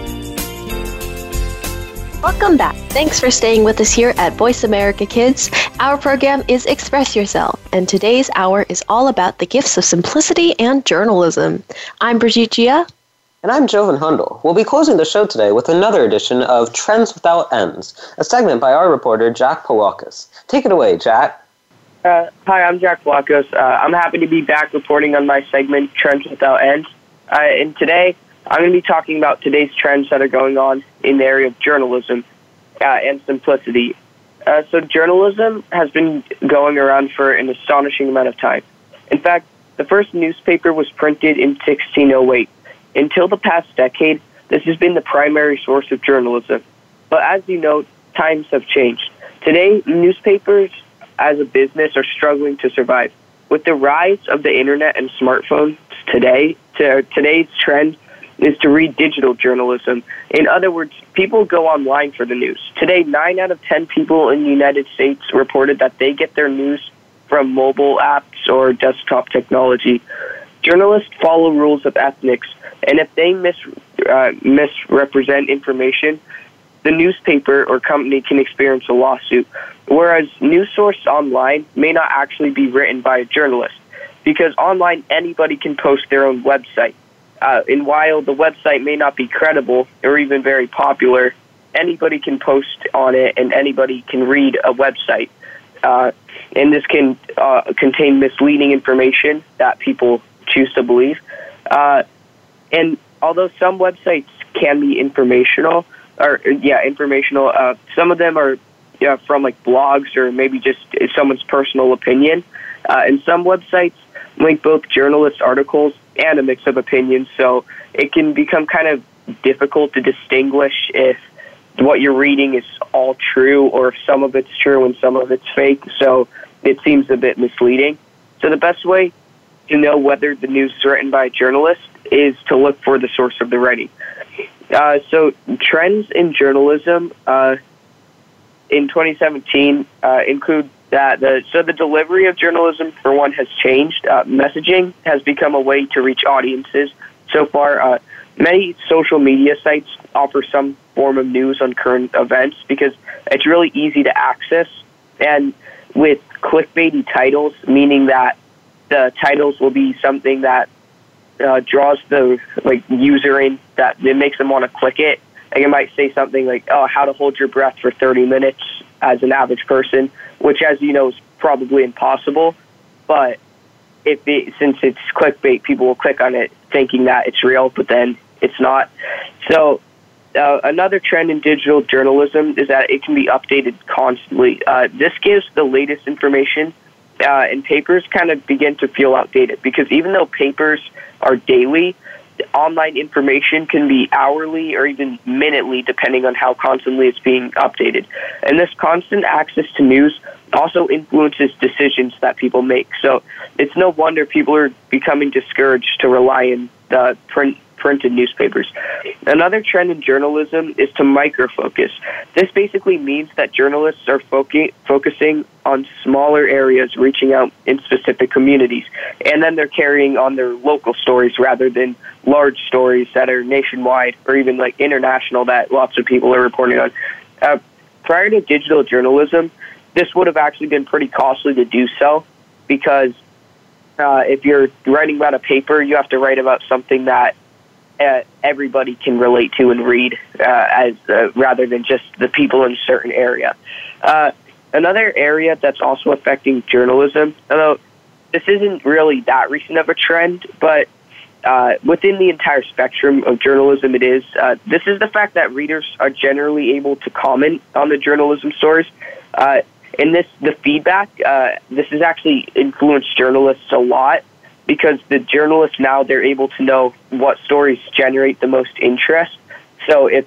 Welcome back. Thanks for staying with us here at Voice America Kids. Our program is Express Yourself, and today's hour is all about the gifts of simplicity and journalism. I'm Brigitte Gia. And I'm Jovan Hundel. We'll be closing the show today with another edition of Trends Without Ends, a segment by our reporter, Jack Powakis. Take it away, Jack. Uh, hi, I'm Jack Powakis. Uh, I'm happy to be back reporting on my segment, Trends Without Ends. Uh, and today, I'm going to be talking about today's trends that are going on in the area of journalism uh, and simplicity. Uh, so, journalism has been going around for an astonishing amount of time. In fact, the first newspaper was printed in 1608. Until the past decade, this has been the primary source of journalism. But as you know, times have changed. Today, newspapers as a business are struggling to survive. With the rise of the internet and smartphones today, to today's trend is to read digital journalism. In other words, people go online for the news. Today, 9 out of 10 people in the United States reported that they get their news from mobile apps or desktop technology. Journalists follow rules of ethics, and if they mis, uh, misrepresent information, the newspaper or company can experience a lawsuit. Whereas news source online may not actually be written by a journalist, because online anybody can post their own website. Uh, and while the website may not be credible or even very popular, anybody can post on it and anybody can read a website. Uh, and this can uh, contain misleading information that people choose to believe. Uh, and although some websites can be informational, or yeah, informational, uh, some of them are yeah, from like blogs or maybe just someone's personal opinion. Uh, and some websites link both journalist articles and a mix of opinions. So it can become kind of difficult to distinguish if what you're reading is all true or if some of it's true and some of it's fake. So it seems a bit misleading. So the best way to know whether the news is written by a journalist is to look for the source of the writing. Uh, so trends in journalism uh, in 2017 uh, include that the so the delivery of journalism for one has changed. Uh, messaging has become a way to reach audiences. So far, uh, many social media sites offer some form of news on current events because it's really easy to access and with clickbaity titles, meaning that the titles will be something that uh, draws the like user in that it makes them want to click it. Like it might say something like, "Oh, how to hold your breath for 30 minutes as an average person," which, as you know, is probably impossible. But if it, since it's clickbait, people will click on it thinking that it's real, but then it's not. So uh, another trend in digital journalism is that it can be updated constantly. Uh, this gives the latest information uh, and papers kind of begin to feel outdated because even though papers are daily, online information can be hourly or even minutely, depending on how constantly it's being updated. And this constant access to news also influences decisions that people make. So it's no wonder people are becoming discouraged to rely on the print printed newspapers. Another trend in journalism is to microfocus. This basically means that journalists are focu- focusing on smaller areas, reaching out in specific communities, and then they're carrying on their local stories rather than large stories that are nationwide or even like international that lots of people are reporting on. Uh, prior to digital journalism, this would have actually been pretty costly to do so because uh, if you're writing about a paper, you have to write about something that uh, everybody can relate to and read, uh, as uh, rather than just the people in a certain area. Uh, another area that's also affecting journalism, although this isn't really that recent of a trend, but uh, within the entire spectrum of journalism, it is. Uh, this is the fact that readers are generally able to comment on the journalism stories. And this, the feedback, uh, this has actually influenced journalists a lot because the journalists now they're able to know what stories generate the most interest. So if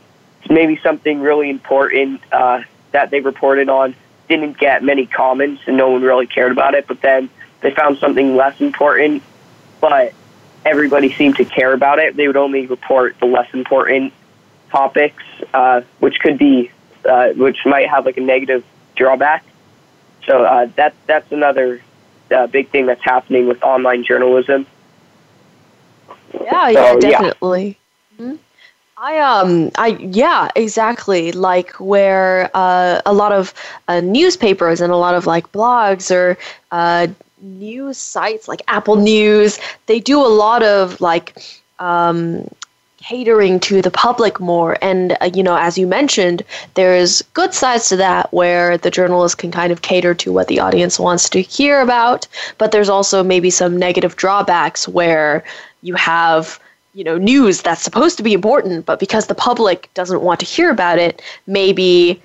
maybe something really important uh, that they reported on didn't get many comments and no one really cared about it, but then they found something less important, but everybody seemed to care about it, they would only report the less important topics, uh, which could be, uh, which might have like a negative drawback. So uh, that that's another uh, big thing that's happening with online journalism. Yeah, yeah, definitely. Yeah. Mm-hmm. I um I yeah exactly like where uh, a lot of uh, newspapers and a lot of like blogs or uh, news sites like Apple News they do a lot of like um, catering to the public more. And, uh, you know, as you mentioned, there's good sides to that where the journalist can kind of cater to what the audience wants to hear about. But there's also maybe some negative drawbacks where you have you know news that's supposed to be important but because the public doesn't want to hear about it maybe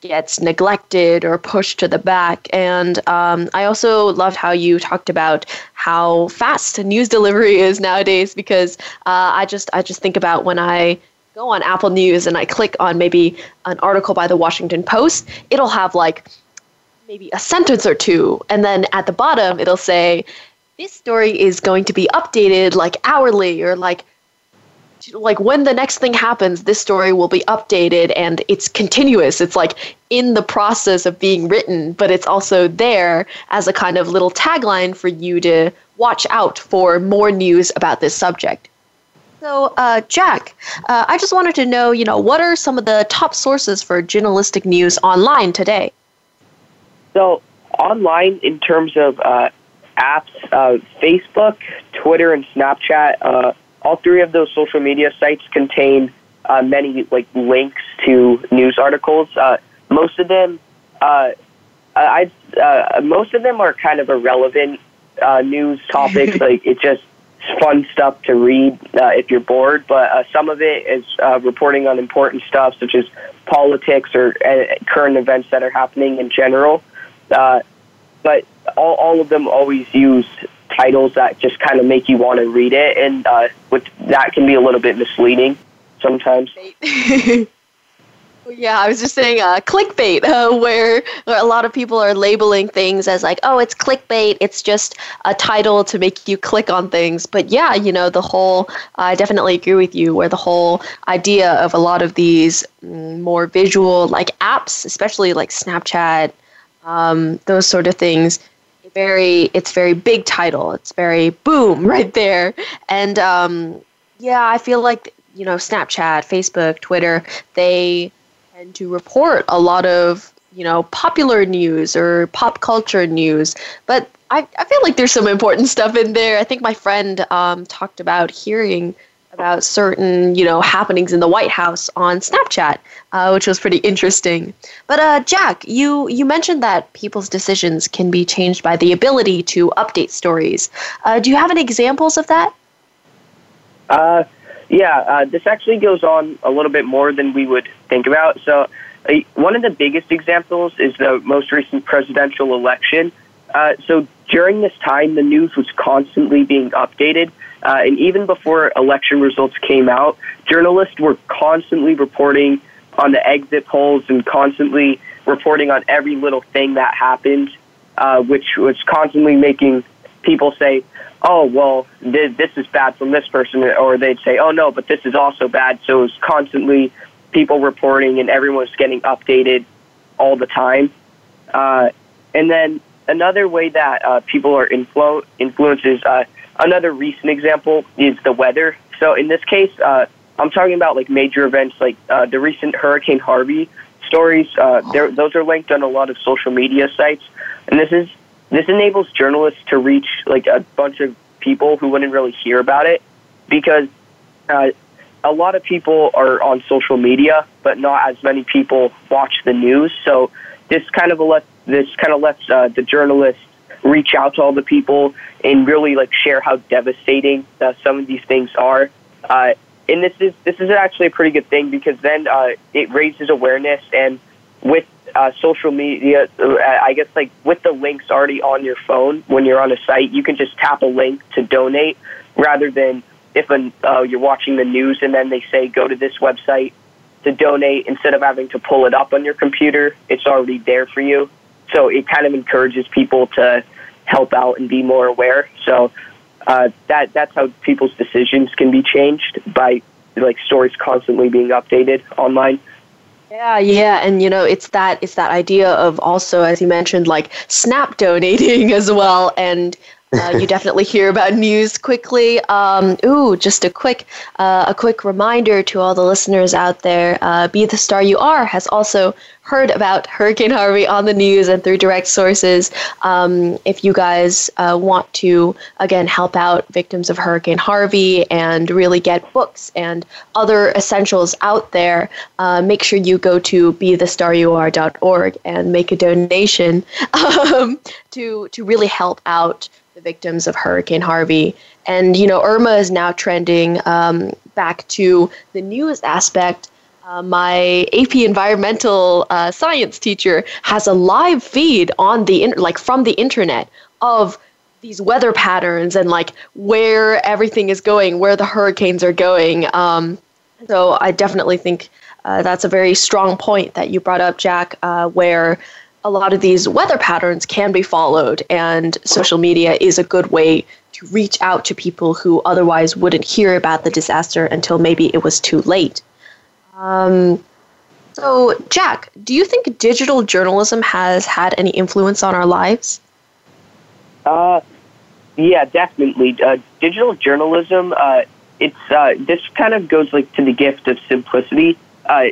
gets neglected or pushed to the back. And um, I also loved how you talked about how fast news delivery is nowadays because uh, I just I just think about when I go on Apple News and I click on maybe an article by the Washington Post, it'll have like maybe a sentence or two, and then at the bottom it'll say this story is going to be updated like hourly or like like when the next thing happens this story will be updated and it's continuous. It's like in the process of being written but it's also there as a kind of little tagline for you to watch out for more news about this subject. So uh, jack uh, i just wanted to know you know what are some of the top sources for journalistic news online today? So online in terms of uh, apps uh, facebook twitter and snapchat uh, all three of those social media sites contain uh, many like links to news articles. Uh, most of them, uh, I uh, most of them are kind of irrelevant uh, news topics. like it's just fun stuff to read uh, if you're bored. But uh, some of it is uh, reporting on important stuff such as politics or uh, current events that are happening in general. But all, all of them always use titles that just kind of make you want to read it, and uh, with that can be a little bit misleading sometimes. Yeah, I was just saying uh, clickbait, uh, where, where a lot of people are labeling things as like, oh, it's clickbait. It's just a title to make you click on things. But yeah, you know, the whole, I definitely agree with you, where the whole idea of a lot of these mm, more visual like apps, especially like Snapchat, um, those sort of things, very it's very big title. It's very boom right there. And um, yeah, I feel like you know Snapchat, Facebook, Twitter, they tend to report a lot of you know popular news or pop culture news, but I, I feel like there's some important stuff in there. I think my friend um, talked about hearing about certain you know happenings in the White House on Snapchat, uh, which was pretty interesting. But uh, Jack, you you mentioned that people's decisions can be changed by the ability to update stories. Uh, do you have any examples of that? Uh, yeah, uh, this actually goes on a little bit more than we would think about. So, uh, one of the biggest examples is the most recent presidential election. So during this time, the news was constantly being updated. Uh, and even before election results came out, journalists were constantly reporting on the exit polls and constantly reporting on every little thing that happened, uh, which was constantly making people say, oh, well, th- this is bad from this person, or they'd say, oh, no, but this is also bad. So it was constantly people reporting and everyone was getting updated all the time. Uh, and then another way that uh, people are influ- influences, uh, another recent example is the weather. So in this case, uh, I'm talking about like major events like uh, the recent Hurricane Harvey stories. Uh, those are linked on a lot of social media sites, and this is this enables journalists to reach like a bunch of people who wouldn't really hear about it because uh, a lot of people are on social media, but not as many people watch the news. So this kind of let this kind of lets uh, the journalists reach out to all the people and really like share how devastating uh, some of these things are. Uh, and this is this is actually a pretty good thing because then uh, it raises awareness and with uh, social media, uh, I guess like with the links already on your phone when you're on a site, you can just tap a link to donate rather than if an, uh, you're watching the news and then they say go to this website to donate instead of having to pull it up on your computer, it's already there for you. So it kind of encourages people to help out and be more aware. So uh, that that's how people's decisions can be changed by like stories constantly being updated online. Yeah, yeah, and you know, it's that it's that idea of also, as you mentioned, like snap donating as well, and uh, you definitely hear about news quickly. Um, ooh, just a quick, uh, a quick reminder to all the listeners out there: uh, "Be the Star You Are" has also heard about Hurricane Harvey on the news and through direct sources. Um, if you guys uh, want to again help out victims of Hurricane Harvey and really get books and other essentials out there, uh, make sure you go to bethestaryouare.org and make a donation um, to to really help out the victims of Hurricane Harvey. And, you know, Irma is now trending um, back to the newest aspect. Uh, my AP environmental uh, science teacher has a live feed on the like from the internet of these weather patterns and like where everything is going, where the hurricanes are going. Um, so I definitely think uh, that's a very strong point that you brought up, Jack, uh, where a lot of these weather patterns can be followed, and social media is a good way to reach out to people who otherwise wouldn't hear about the disaster until maybe it was too late. Um, so, Jack, do you think digital journalism has had any influence on our lives? Uh, yeah, definitely. Uh, digital journalism. Uh, it's uh, this kind of goes like to the gift of simplicity. Uh,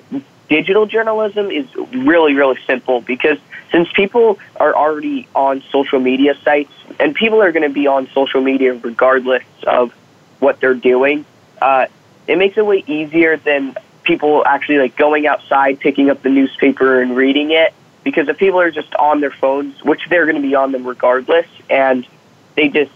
digital journalism is really, really simple because since people are already on social media sites and people are going to be on social media regardless of what they're doing, uh, it makes it way easier than people actually like going outside, picking up the newspaper and reading it. Because if people are just on their phones, which they're going to be on them regardless, and they just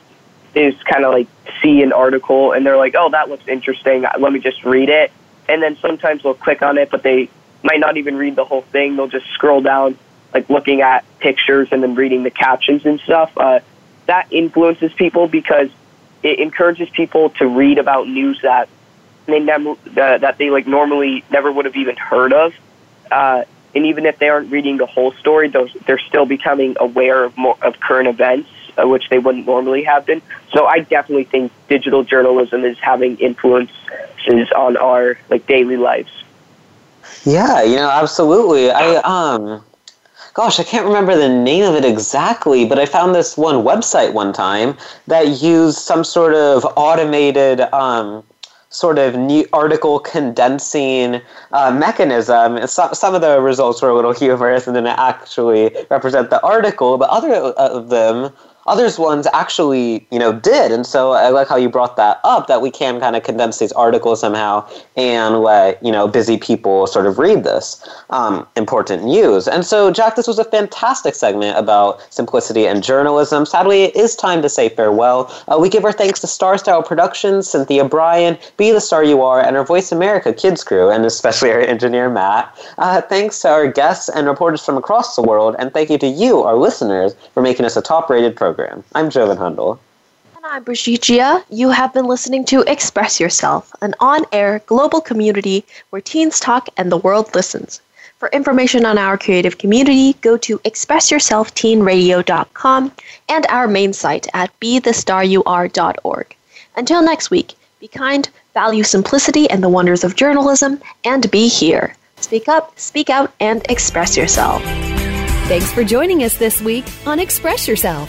they just kind of like see an article and they're like, oh, that looks interesting. Let me just read it. And then sometimes they'll click on it, but they might not even read the whole thing. They'll just scroll down like looking at pictures and then reading the captions and stuff. Uh, that influences people because it encourages people to read about news that they never that they like normally never would have even heard of. Uh, and even if they aren't reading the whole story, they're still becoming aware of more of current events, uh, which they wouldn't normally have been. So I definitely think digital journalism is having influences on our like daily lives. Yeah, you know, absolutely. I um gosh, I can't remember the name of it exactly, but I found this one website one time that used some sort of automated um, sort of new article condensing uh, mechanism. Some, some of the results were a little humorous and didn't actually represent the article, but other of them others ones actually, you know, did. And so I like how you brought that up that we can kind of condense these articles somehow and let, you know, busy people sort of read this um, important news. And so, Jack, this was a fantastic segment about simplicity and journalism. Sadly, it is time to say farewell. Uh, we give our thanks to Star Style Productions, Cynthia Bryan, Be the Star You Are, and our Voice America Kids crew, and especially our engineer, Matt. Uh, thanks to our guests and reporters from across the world, and thank you to you, our listeners, for making us a top rated program program. I'm Joven Hundel. And I'm Brigitte Gia. You have been listening to Express Yourself, an on air global community where teens talk and the world listens. For information on our creative community, go to expressyourselfteenradio.com and our main site at bethestaryouare.org. Until next week, be kind, value simplicity and the wonders of journalism, and be here. Speak up, speak out, and express yourself. Thanks for joining us this week on Express Yourself,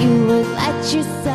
you would let yourself